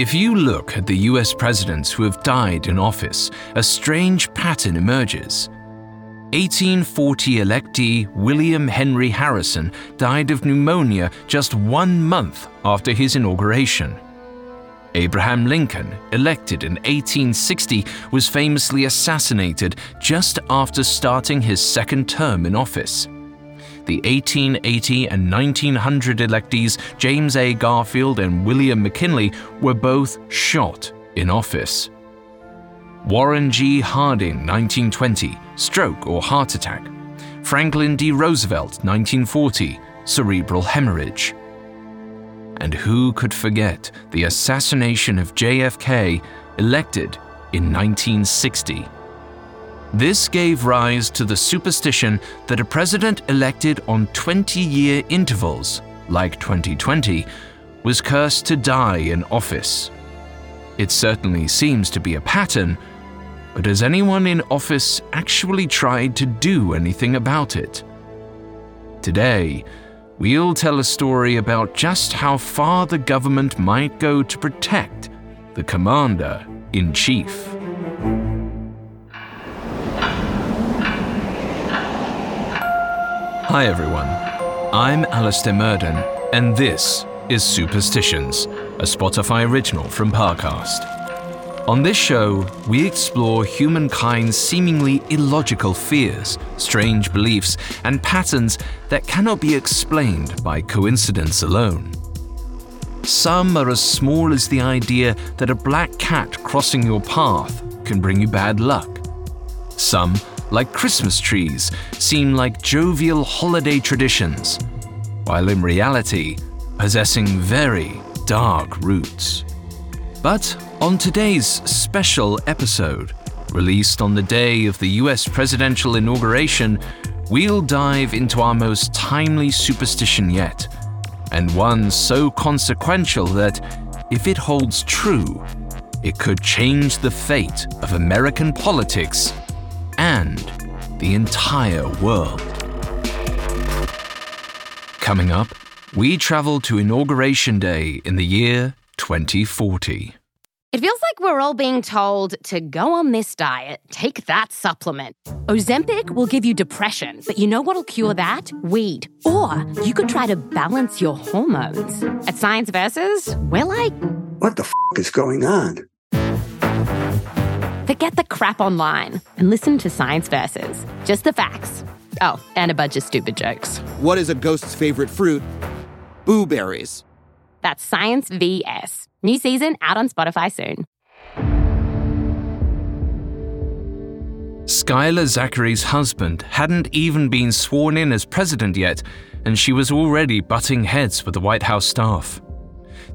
If you look at the US presidents who have died in office, a strange pattern emerges. 1840 electee William Henry Harrison died of pneumonia just one month after his inauguration. Abraham Lincoln, elected in 1860, was famously assassinated just after starting his second term in office. The 1880 and 1900 electees James A. Garfield and William McKinley were both shot in office. Warren G. Harding, 1920, stroke or heart attack. Franklin D. Roosevelt, 1940, cerebral hemorrhage. And who could forget the assassination of JFK, elected in 1960? This gave rise to the superstition that a president elected on 20 year intervals, like 2020, was cursed to die in office. It certainly seems to be a pattern, but has anyone in office actually tried to do anything about it? Today, we'll tell a story about just how far the government might go to protect the Commander in Chief. Hi everyone, I'm Alastair Murden, and this is Superstitions, a Spotify original from Parcast. On this show, we explore humankind's seemingly illogical fears, strange beliefs, and patterns that cannot be explained by coincidence alone. Some are as small as the idea that a black cat crossing your path can bring you bad luck. Some like Christmas trees, seem like jovial holiday traditions, while in reality, possessing very dark roots. But on today's special episode, released on the day of the US presidential inauguration, we'll dive into our most timely superstition yet, and one so consequential that, if it holds true, it could change the fate of American politics and the entire world. Coming up, we travel to Inauguration Day in the year 2040. It feels like we're all being told to go on this diet, take that supplement. Ozempic will give you depression, but you know what'll cure that? Weed. Or you could try to balance your hormones. At Science Versus, we're like, what the f is going on? Forget the crap online and listen to Science Versus. Just the facts. Oh, and a bunch of stupid jokes. What is a ghost's favorite fruit? Blueberries. That's Science VS. New season out on Spotify soon. Skylar Zachary's husband hadn't even been sworn in as president yet, and she was already butting heads with the White House staff.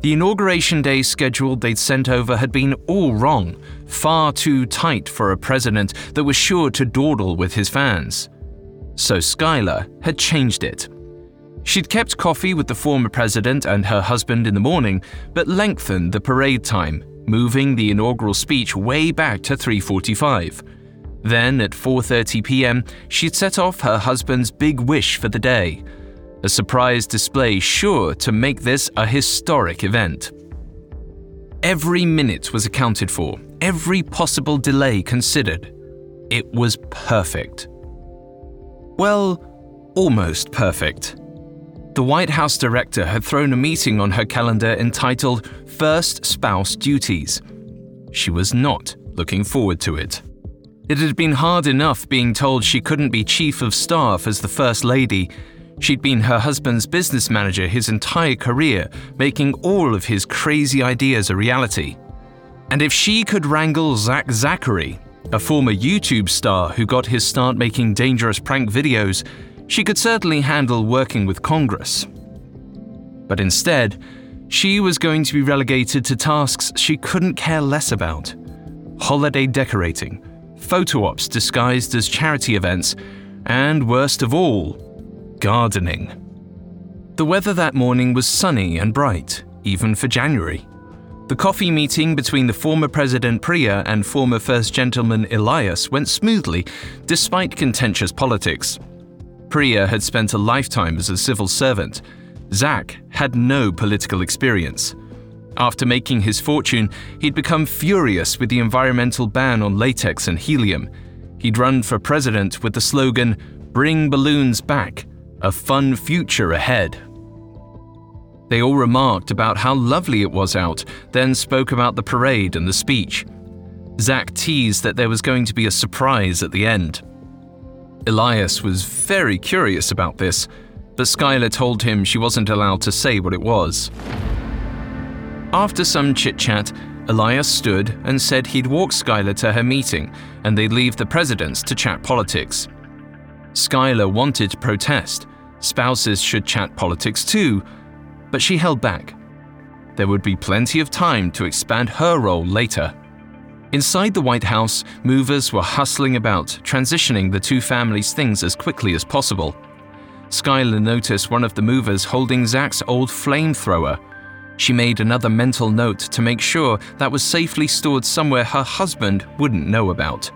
The inauguration day schedule they'd sent over had been all wrong, far too tight for a president that was sure to dawdle with his fans. So Skylar had changed it. She'd kept coffee with the former president and her husband in the morning, but lengthened the parade time, moving the inaugural speech way back to 3:45. Then at 4:30 p.m., she'd set off her husband's big wish for the day, a surprise display sure to make this a historic event. Every minute was accounted for, every possible delay considered. It was perfect. Well, almost perfect. The White House director had thrown a meeting on her calendar entitled First Spouse Duties. She was not looking forward to it. It had been hard enough being told she couldn't be chief of staff as the First Lady. She'd been her husband's business manager his entire career, making all of his crazy ideas a reality. And if she could wrangle Zach Zachary, a former YouTube star who got his start making dangerous prank videos, she could certainly handle working with Congress. But instead, she was going to be relegated to tasks she couldn't care less about holiday decorating, photo ops disguised as charity events, and worst of all, gardening. The weather that morning was sunny and bright, even for January. The coffee meeting between the former President Priya and former First Gentleman Elias went smoothly, despite contentious politics. Priya had spent a lifetime as a civil servant. Zach had no political experience. After making his fortune, he'd become furious with the environmental ban on latex and helium. He'd run for president with the slogan, Bring balloons back, a fun future ahead. They all remarked about how lovely it was out, then spoke about the parade and the speech. Zach teased that there was going to be a surprise at the end. Elias was very curious about this, but Skylar told him she wasn't allowed to say what it was. After some chit chat, Elias stood and said he'd walk Skylar to her meeting and they'd leave the presidents to chat politics. Skylar wanted to protest. Spouses should chat politics too, but she held back. There would be plenty of time to expand her role later. Inside the White House, movers were hustling about, transitioning the two families' things as quickly as possible. Skylar noticed one of the movers holding Zach's old flamethrower. She made another mental note to make sure that was safely stored somewhere her husband wouldn't know about.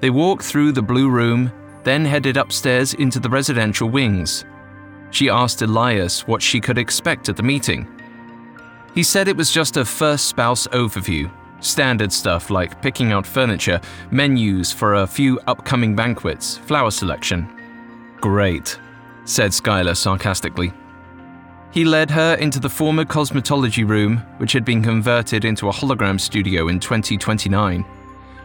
They walked through the blue room, then headed upstairs into the residential wings. She asked Elias what she could expect at the meeting. He said it was just a first spouse overview, standard stuff like picking out furniture, menus for a few upcoming banquets, flower selection. Great, said Skylar sarcastically. He led her into the former cosmetology room, which had been converted into a hologram studio in 2029.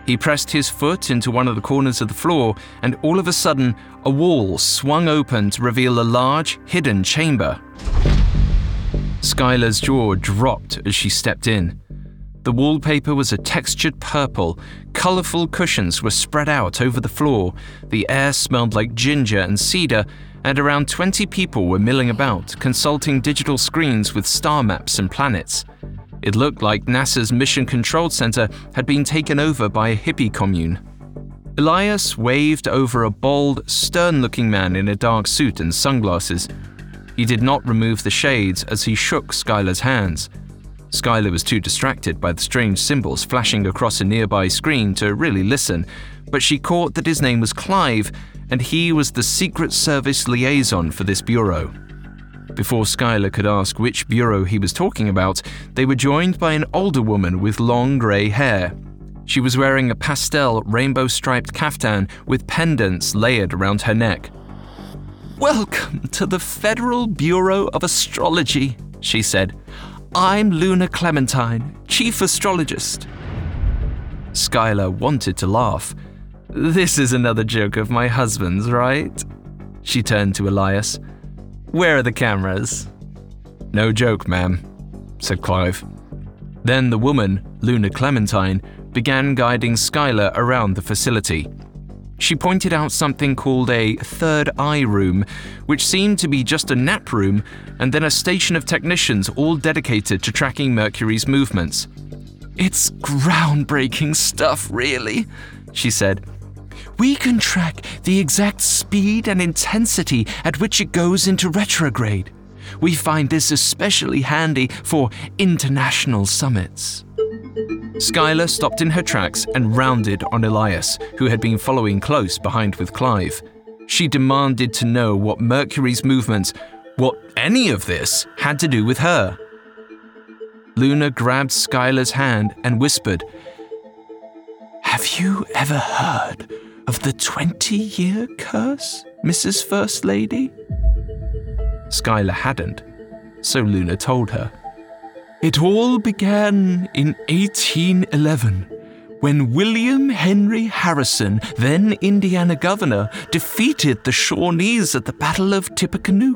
He pressed his foot into one of the corners of the floor, and all of a sudden, a wall swung open to reveal a large, hidden chamber. Skylar's jaw dropped as she stepped in. The wallpaper was a textured purple, colourful cushions were spread out over the floor, the air smelled like ginger and cedar, and around 20 people were milling about, consulting digital screens with star maps and planets. It looked like NASA's Mission Control Center had been taken over by a hippie commune. Elias waved over a bald, stern looking man in a dark suit and sunglasses. He did not remove the shades as he shook Skylar's hands. Skylar was too distracted by the strange symbols flashing across a nearby screen to really listen, but she caught that his name was Clive and he was the Secret Service liaison for this bureau. Before Skylar could ask which bureau he was talking about, they were joined by an older woman with long grey hair. She was wearing a pastel rainbow striped caftan with pendants layered around her neck. Welcome to the Federal Bureau of Astrology, she said. I'm Luna Clementine, chief astrologist. Skylar wanted to laugh. This is another joke of my husband's, right? She turned to Elias. Where are the cameras? No joke, ma'am, said Clive. Then the woman, Luna Clementine, began guiding Skylar around the facility. She pointed out something called a third eye room, which seemed to be just a nap room, and then a station of technicians all dedicated to tracking Mercury's movements. It's groundbreaking stuff, really, she said. We can track the exact speed and intensity at which it goes into retrograde. We find this especially handy for international summits. Skylar stopped in her tracks and rounded on Elias, who had been following close behind with Clive. She demanded to know what Mercury's movements, what any of this, had to do with her. Luna grabbed Skylar's hand and whispered, Have you ever heard of the 20 year curse, Mrs. First Lady? Skylar hadn't, so Luna told her. It all began in 1811 when William Henry Harrison, then Indiana governor, defeated the Shawnees at the Battle of Tippecanoe.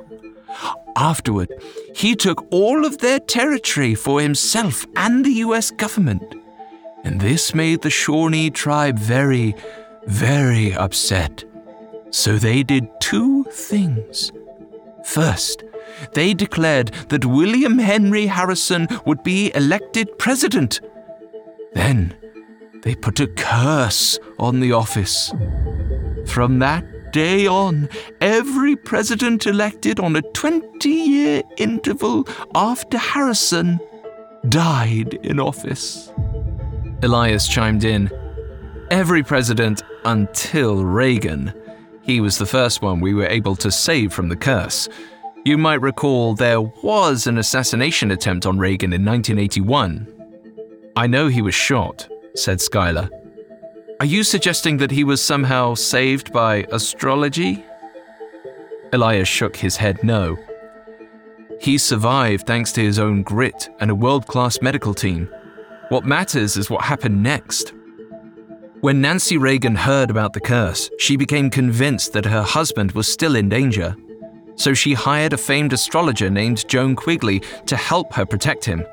Afterward, he took all of their territory for himself and the US government. And this made the Shawnee tribe very, very upset. So they did two things. First, they declared that William Henry Harrison would be elected president. Then they put a curse on the office. From that day on, every president elected on a 20 year interval after Harrison died in office. Elias chimed in. Every president until Reagan. He was the first one we were able to save from the curse. You might recall there was an assassination attempt on Reagan in 1981. I know he was shot, said Skylar. Are you suggesting that he was somehow saved by astrology? Elias shook his head no. He survived thanks to his own grit and a world class medical team. What matters is what happened next. When Nancy Reagan heard about the curse, she became convinced that her husband was still in danger. So she hired a famed astrologer named Joan Quigley to help her protect him.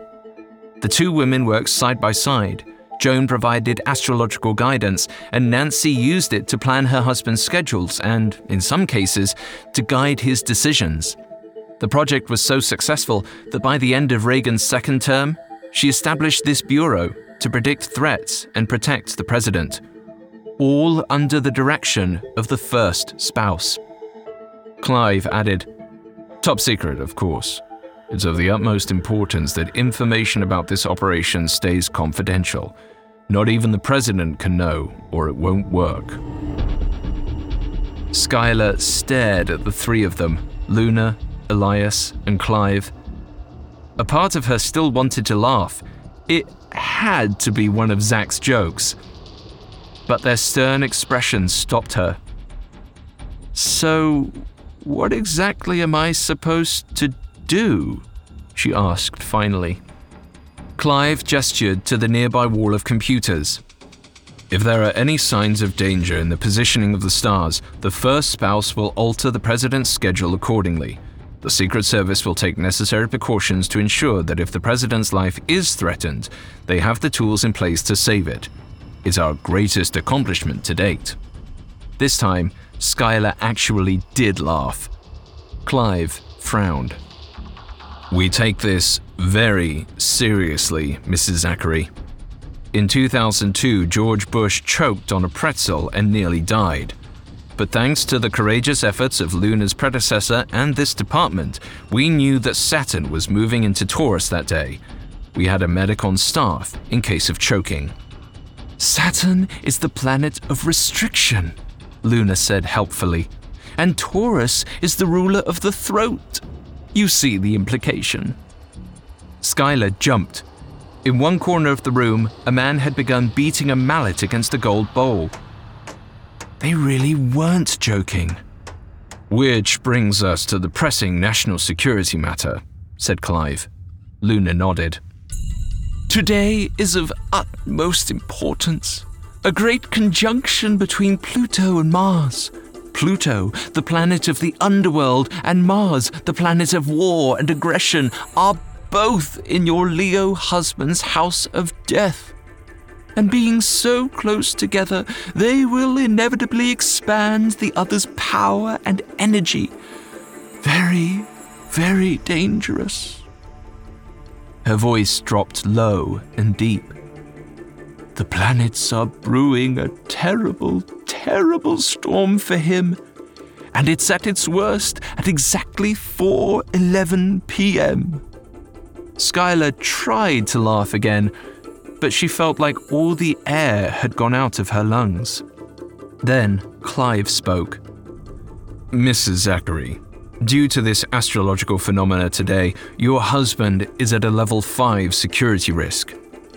The two women worked side by side. Joan provided astrological guidance, and Nancy used it to plan her husband's schedules and, in some cases, to guide his decisions. The project was so successful that by the end of Reagan's second term, she established this bureau to predict threats and protect the president, all under the direction of the first spouse. Clive added, Top secret, of course. It's of the utmost importance that information about this operation stays confidential. Not even the president can know, or it won't work. Skylar stared at the three of them Luna, Elias, and Clive. A part of her still wanted to laugh. It had to be one of Zach's jokes. But their stern expressions stopped her. So, what exactly am I supposed to do? she asked finally. Clive gestured to the nearby wall of computers. If there are any signs of danger in the positioning of the stars, the first spouse will alter the president's schedule accordingly. The Secret Service will take necessary precautions to ensure that if the president's life is threatened, they have the tools in place to save it. It's our greatest accomplishment to date. This time, Skylar actually did laugh. Clive frowned. We take this very seriously, Mrs. Zachary. In 2002, George Bush choked on a pretzel and nearly died. But thanks to the courageous efforts of Luna's predecessor and this department, we knew that Saturn was moving into Taurus that day. We had a medic on staff in case of choking. Saturn is the planet of restriction, Luna said helpfully, and Taurus is the ruler of the throat. You see the implication. Skylar jumped. In one corner of the room, a man had begun beating a mallet against a gold bowl. They really weren't joking. Which brings us to the pressing national security matter, said Clive. Luna nodded. Today is of utmost importance. A great conjunction between Pluto and Mars. Pluto, the planet of the underworld, and Mars, the planet of war and aggression, are both in your Leo husband's house of death. And being so close together, they will inevitably expand the other's power and energy. Very, very dangerous. Her voice dropped low and deep. The planets are brewing a terrible, terrible storm for him, and it's at its worst at exactly 4:11 p.m. Skylar tried to laugh again, but she felt like all the air had gone out of her lungs. Then Clive spoke. Mrs. Zachary, due to this astrological phenomena today, your husband is at a level 5 security risk.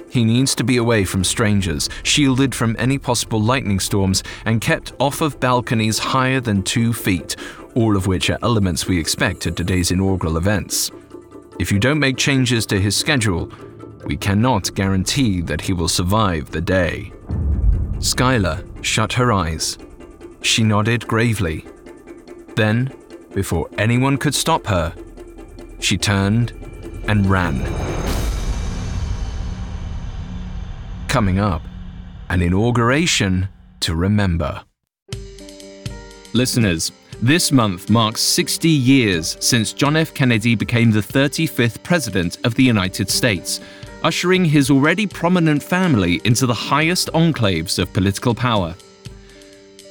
He needs to be away from strangers, shielded from any possible lightning storms, and kept off of balconies higher than two feet, all of which are elements we expect at today's inaugural events. If you don't make changes to his schedule, we cannot guarantee that he will survive the day. Skylar shut her eyes. She nodded gravely. Then, before anyone could stop her, she turned and ran. Coming up, an inauguration to remember. Listeners, this month marks 60 years since John F. Kennedy became the 35th President of the United States, ushering his already prominent family into the highest enclaves of political power.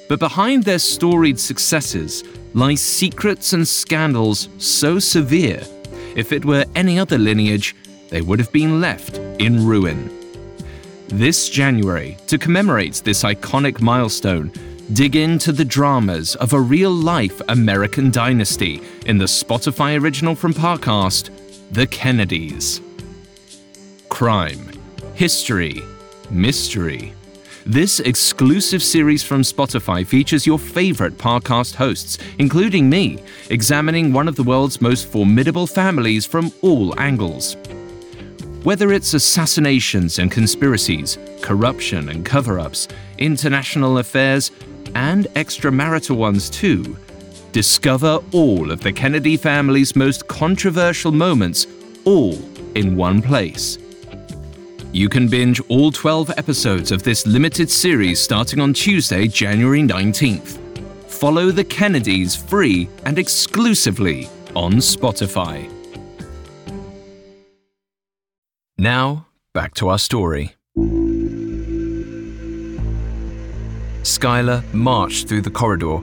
But behind their storied successes lie secrets and scandals so severe, if it were any other lineage, they would have been left in ruin. This January, to commemorate this iconic milestone, dig into the dramas of a real life American dynasty in the Spotify original from Parcast, The Kennedys. Crime, history, mystery. This exclusive series from Spotify features your favorite podcast hosts, including me, examining one of the world's most formidable families from all angles. Whether it's assassinations and conspiracies, corruption and cover ups, international affairs, and extramarital ones too, discover all of the Kennedy family's most controversial moments, all in one place. You can binge all 12 episodes of this limited series starting on Tuesday, January 19th. Follow the Kennedys free and exclusively on Spotify. Now, back to our story. Skylar marched through the corridor.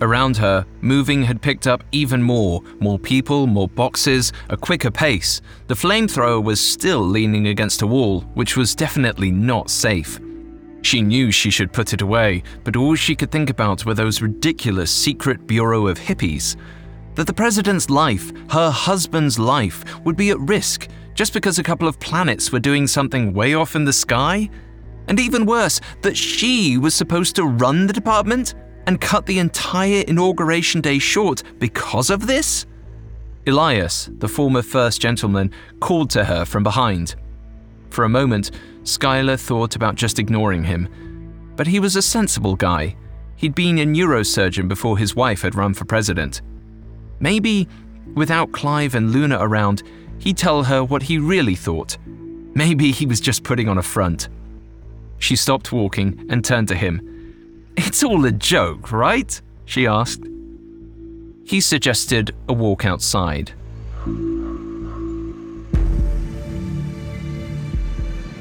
Around her, moving had picked up even more more people, more boxes, a quicker pace. The flamethrower was still leaning against a wall, which was definitely not safe. She knew she should put it away, but all she could think about were those ridiculous secret bureau of hippies. That the president's life, her husband's life, would be at risk just because a couple of planets were doing something way off in the sky? And even worse, that she was supposed to run the department and cut the entire inauguration day short because of this? Elias, the former first gentleman, called to her from behind. For a moment, Skylar thought about just ignoring him. But he was a sensible guy. He'd been a neurosurgeon before his wife had run for president. Maybe, without Clive and Luna around, he'd tell her what he really thought. Maybe he was just putting on a front. She stopped walking and turned to him. It's all a joke, right? she asked. He suggested a walk outside.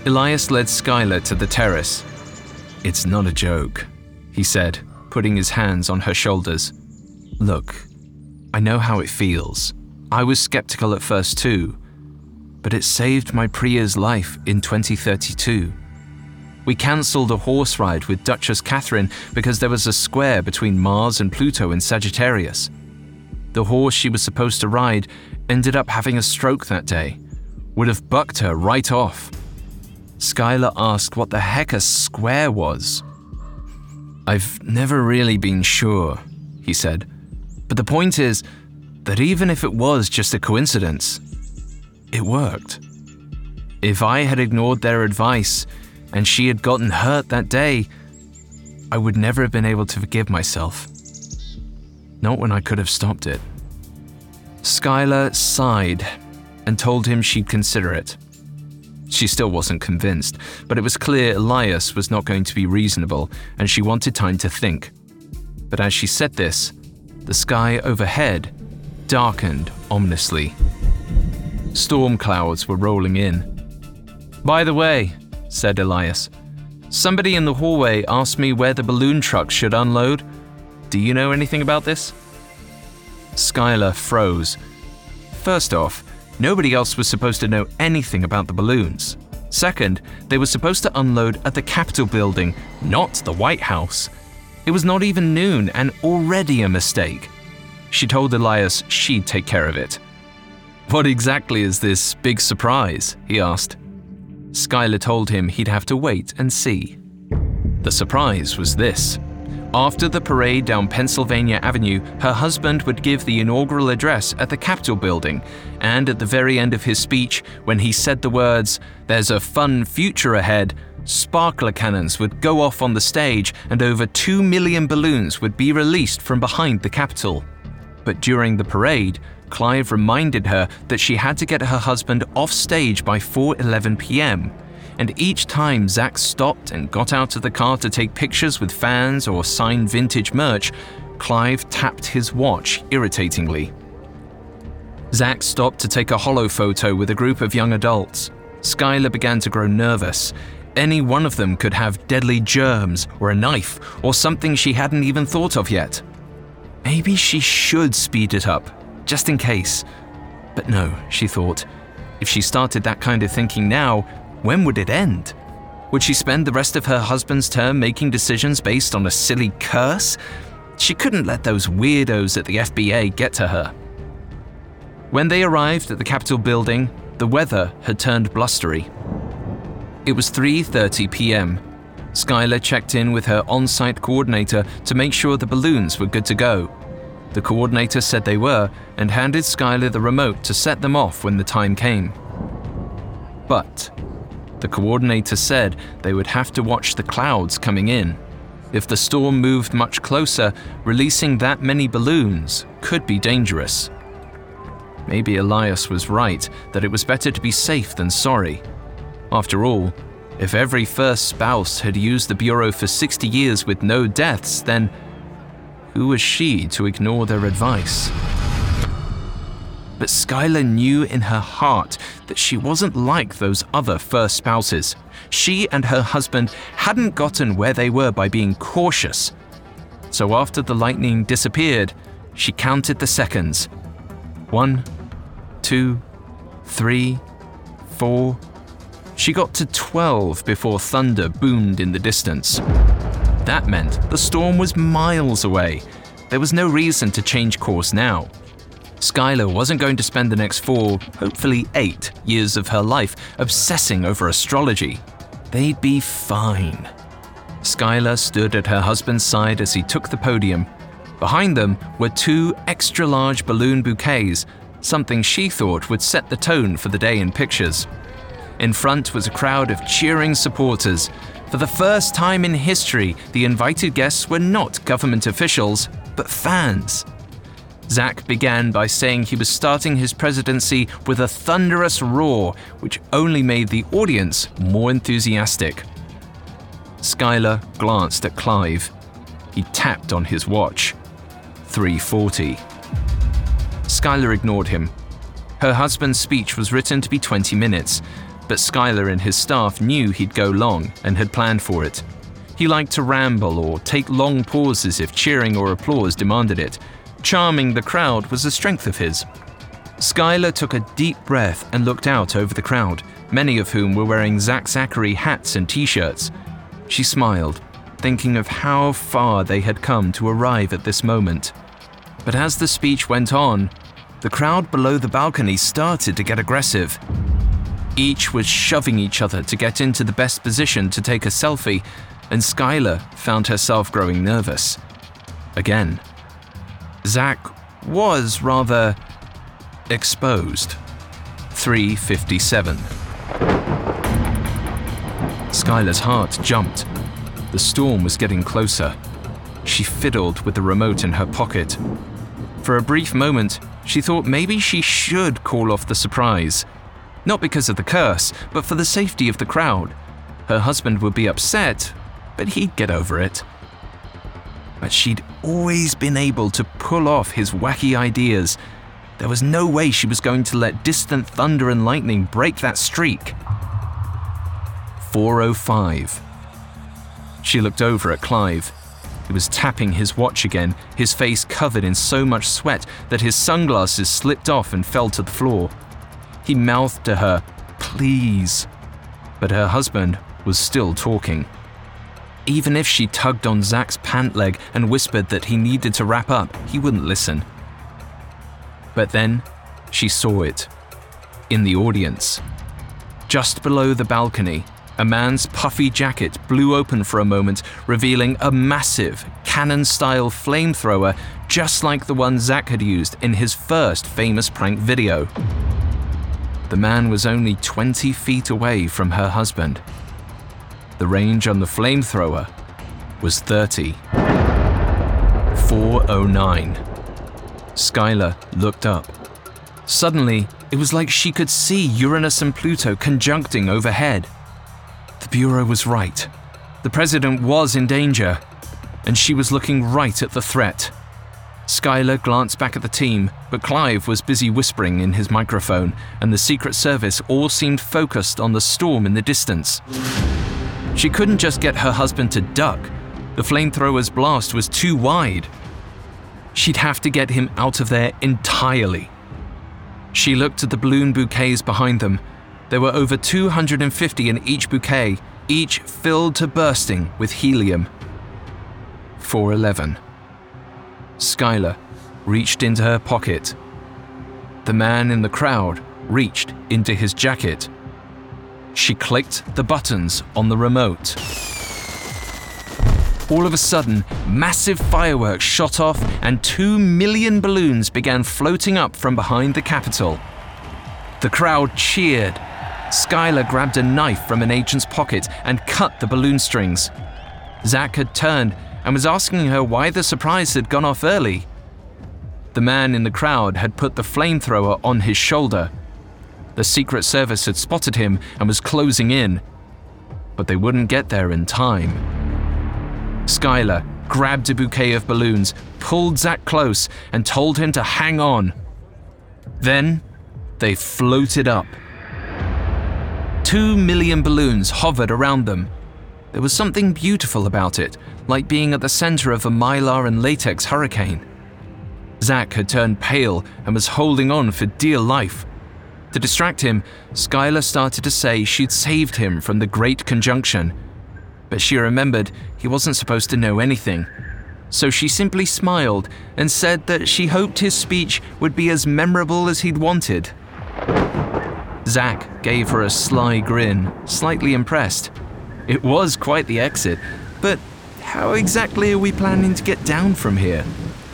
Elias led Skylar to the terrace. It's not a joke, he said, putting his hands on her shoulders. Look, I know how it feels. I was skeptical at first too, but it saved my Priya's life in 2032. We cancelled a horse ride with Duchess Catherine because there was a square between Mars and Pluto in Sagittarius. The horse she was supposed to ride ended up having a stroke that day, would have bucked her right off. Skylar asked what the heck a square was. I've never really been sure, he said. But the point is that even if it was just a coincidence, it worked. If I had ignored their advice and she had gotten hurt that day, I would never have been able to forgive myself. Not when I could have stopped it. Skylar sighed and told him she'd consider it. She still wasn't convinced, but it was clear Elias was not going to be reasonable, and she wanted time to think. But as she said this, the sky overhead darkened ominously. Storm clouds were rolling in. By the way, said Elias, somebody in the hallway asked me where the balloon truck should unload. Do you know anything about this? Skylar froze. First off, nobody else was supposed to know anything about the balloons. Second, they were supposed to unload at the Capitol building, not the White House. It was not even noon and already a mistake. She told Elias she'd take care of it. What exactly is this big surprise? he asked. Skylar told him he'd have to wait and see. The surprise was this. After the parade down Pennsylvania Avenue, her husband would give the inaugural address at the Capitol building, and at the very end of his speech, when he said the words, There's a fun future ahead, sparkler cannons would go off on the stage and over 2 million balloons would be released from behind the Capitol. But during the parade, Clive reminded her that she had to get her husband off stage by 4:11 p.m. And each time Zach stopped and got out of the car to take pictures with fans or sign vintage merch, Clive tapped his watch irritatingly. Zach stopped to take a holo photo with a group of young adults. Skylar began to grow nervous. Any one of them could have deadly germs, or a knife, or something she hadn't even thought of yet. Maybe she should speed it up, just in case. But no, she thought. If she started that kind of thinking now, when would it end? Would she spend the rest of her husband's term making decisions based on a silly curse? She couldn't let those weirdos at the FBA get to her. When they arrived at the Capitol building, the weather had turned blustery. It was 3:30 p.m. Skylar checked in with her on-site coordinator to make sure the balloons were good to go. The coordinator said they were and handed Skylar the remote to set them off when the time came. But the coordinator said they would have to watch the clouds coming in. If the storm moved much closer, releasing that many balloons could be dangerous. Maybe Elias was right that it was better to be safe than sorry. After all, if every first spouse had used the Bureau for 60 years with no deaths, then who was she to ignore their advice? But Skylar knew in her heart that she wasn't like those other first spouses. She and her husband hadn't gotten where they were by being cautious. So after the lightning disappeared, she counted the seconds. One, two, three, four. She got to 12 before thunder boomed in the distance. That meant the storm was miles away. There was no reason to change course now. Skylar wasn't going to spend the next four, hopefully eight, years of her life obsessing over astrology. They'd be fine. Skylar stood at her husband's side as he took the podium. Behind them were two extra large balloon bouquets, something she thought would set the tone for the day in pictures. In front was a crowd of cheering supporters. For the first time in history, the invited guests were not government officials, but fans. Zach began by saying he was starting his presidency with a thunderous roar, which only made the audience more enthusiastic. Skylar glanced at Clive. He tapped on his watch. 340. Skylar ignored him. Her husband's speech was written to be 20 minutes, but Skylar and his staff knew he'd go long and had planned for it. He liked to ramble or take long pauses if cheering or applause demanded it, Charming the crowd was a strength of his. Skylar took a deep breath and looked out over the crowd, many of whom were wearing Zach Zachary hats and t shirts. She smiled, thinking of how far they had come to arrive at this moment. But as the speech went on, the crowd below the balcony started to get aggressive. Each was shoving each other to get into the best position to take a selfie, and Skylar found herself growing nervous. Again. Zach was rather exposed. 357. Skylar's heart jumped. The storm was getting closer. She fiddled with the remote in her pocket. For a brief moment, she thought maybe she should call off the surprise. Not because of the curse, but for the safety of the crowd. Her husband would be upset, but he'd get over it but she'd always been able to pull off his wacky ideas. There was no way she was going to let distant thunder and lightning break that streak. 405. She looked over at Clive. He was tapping his watch again, his face covered in so much sweat that his sunglasses slipped off and fell to the floor. He mouthed to her, Please. But her husband was still talking. Even if she tugged on Zach's pant leg and whispered that he needed to wrap up, he wouldn't listen. But then she saw it in the audience. Just below the balcony, a man's puffy jacket blew open for a moment, revealing a massive, cannon style flamethrower just like the one Zach had used in his first famous prank video. The man was only 20 feet away from her husband. The range on the flamethrower was 30. 409. Skylar looked up. Suddenly, it was like she could see Uranus and Pluto conjuncting overhead. The Bureau was right. The President was in danger, and she was looking right at the threat. Skylar glanced back at the team, but Clive was busy whispering in his microphone, and the Secret Service all seemed focused on the storm in the distance. She couldn't just get her husband to duck. The flamethrower's blast was too wide. She'd have to get him out of there entirely. She looked at the balloon bouquets behind them. There were over 250 in each bouquet, each filled to bursting with helium. 411. Skylar reached into her pocket. The man in the crowd reached into his jacket. She clicked the buttons on the remote. All of a sudden, massive fireworks shot off and two million balloons began floating up from behind the Capitol. The crowd cheered. Skylar grabbed a knife from an agent's pocket and cut the balloon strings. Zach had turned and was asking her why the surprise had gone off early. The man in the crowd had put the flamethrower on his shoulder. The Secret Service had spotted him and was closing in. But they wouldn't get there in time. Skylar grabbed a bouquet of balloons, pulled Zach close, and told him to hang on. Then they floated up. Two million balloons hovered around them. There was something beautiful about it, like being at the center of a mylar and latex hurricane. Zach had turned pale and was holding on for dear life. To distract him, Skylar started to say she'd saved him from the Great Conjunction but she remembered he wasn't supposed to know anything. So she simply smiled and said that she hoped his speech would be as memorable as he'd wanted. Zach gave her a sly grin, slightly impressed. It was quite the exit, but how exactly are we planning to get down from here?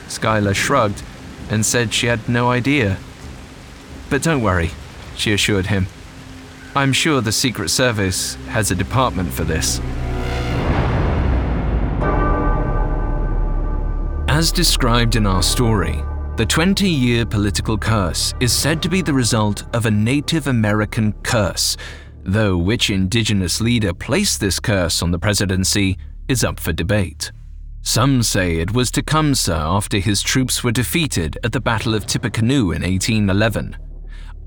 Skylar shrugged and said she had no idea. But don't worry, she assured him. I'm sure the Secret Service has a department for this. As described in our story, the 20 year political curse is said to be the result of a Native American curse, though which indigenous leader placed this curse on the presidency is up for debate. Some say it was Tecumseh after his troops were defeated at the Battle of Tippecanoe in 1811.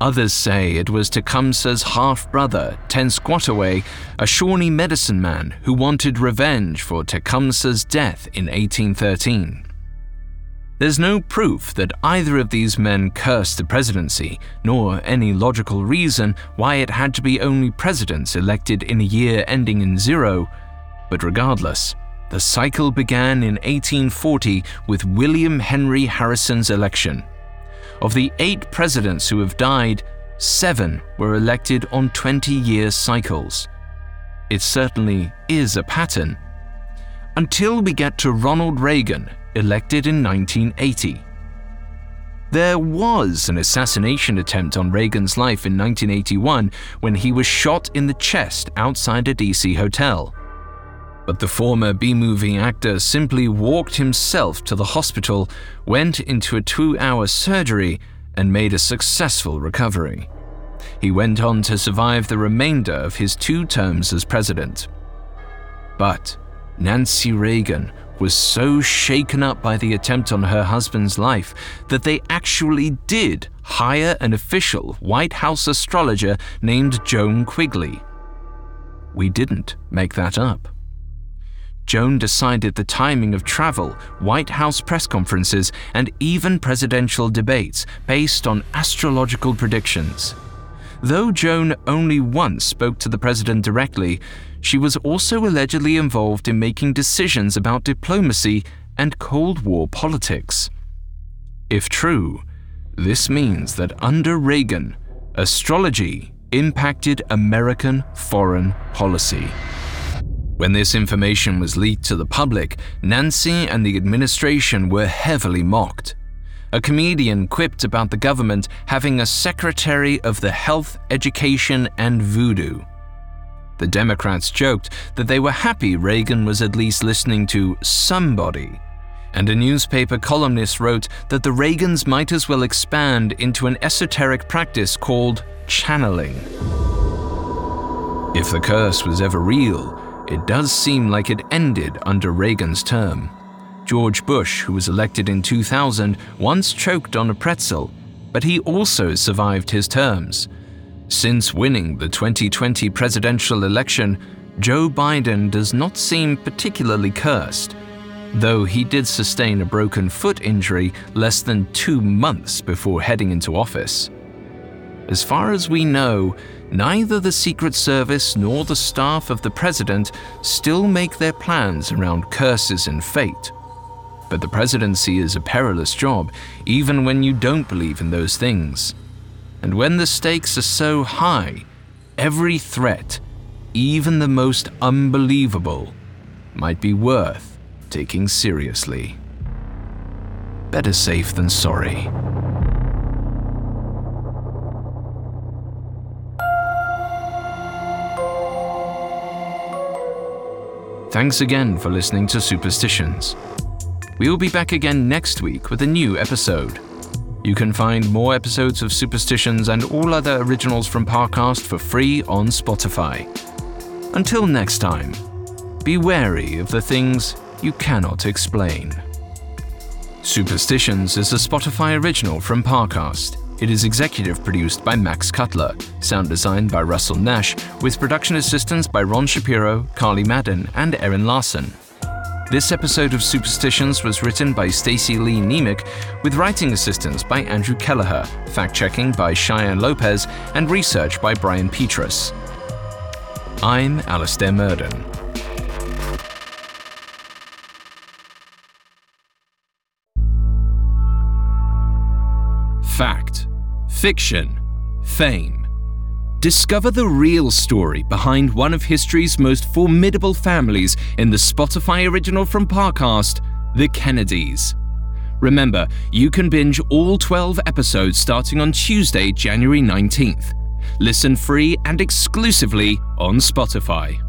Others say it was Tecumseh's half brother, Tenskwatawa, a Shawnee medicine man who wanted revenge for Tecumseh's death in 1813. There's no proof that either of these men cursed the presidency, nor any logical reason why it had to be only presidents elected in a year ending in zero. But regardless, the cycle began in 1840 with William Henry Harrison's election. Of the eight presidents who have died, seven were elected on 20 year cycles. It certainly is a pattern. Until we get to Ronald Reagan elected in 1980. There was an assassination attempt on Reagan's life in 1981 when he was shot in the chest outside a DC hotel. But the former B movie actor simply walked himself to the hospital, went into a two hour surgery, and made a successful recovery. He went on to survive the remainder of his two terms as president. But Nancy Reagan was so shaken up by the attempt on her husband's life that they actually did hire an official White House astrologer named Joan Quigley. We didn't make that up. Joan decided the timing of travel, White House press conferences, and even presidential debates based on astrological predictions. Though Joan only once spoke to the president directly, she was also allegedly involved in making decisions about diplomacy and Cold War politics. If true, this means that under Reagan, astrology impacted American foreign policy. When this information was leaked to the public, Nancy and the administration were heavily mocked. A comedian quipped about the government having a secretary of the health, education, and voodoo. The Democrats joked that they were happy Reagan was at least listening to somebody. And a newspaper columnist wrote that the Reagans might as well expand into an esoteric practice called channeling. If the curse was ever real, it does seem like it ended under Reagan's term. George Bush, who was elected in 2000, once choked on a pretzel, but he also survived his terms. Since winning the 2020 presidential election, Joe Biden does not seem particularly cursed, though he did sustain a broken foot injury less than two months before heading into office. As far as we know, neither the Secret Service nor the staff of the president still make their plans around curses and fate. But the presidency is a perilous job, even when you don't believe in those things. And when the stakes are so high, every threat, even the most unbelievable, might be worth taking seriously. Better safe than sorry. Thanks again for listening to Superstitions. We will be back again next week with a new episode. You can find more episodes of Superstitions and all other originals from Parcast for free on Spotify. Until next time, be wary of the things you cannot explain. Superstitions is a Spotify original from Parcast. It is executive produced by Max Cutler, sound designed by Russell Nash, with production assistance by Ron Shapiro, Carly Madden, and Erin Larson. This episode of Superstitions was written by Stacey Lee Nemick, with writing assistance by Andrew Kelleher, fact checking by Cheyenne Lopez, and research by Brian Petrus. I'm Alastair Murden. Fact, fiction, fame. Discover the real story behind one of history's most formidable families in the Spotify original from Parcast, The Kennedys. Remember, you can binge all 12 episodes starting on Tuesday, January 19th. Listen free and exclusively on Spotify.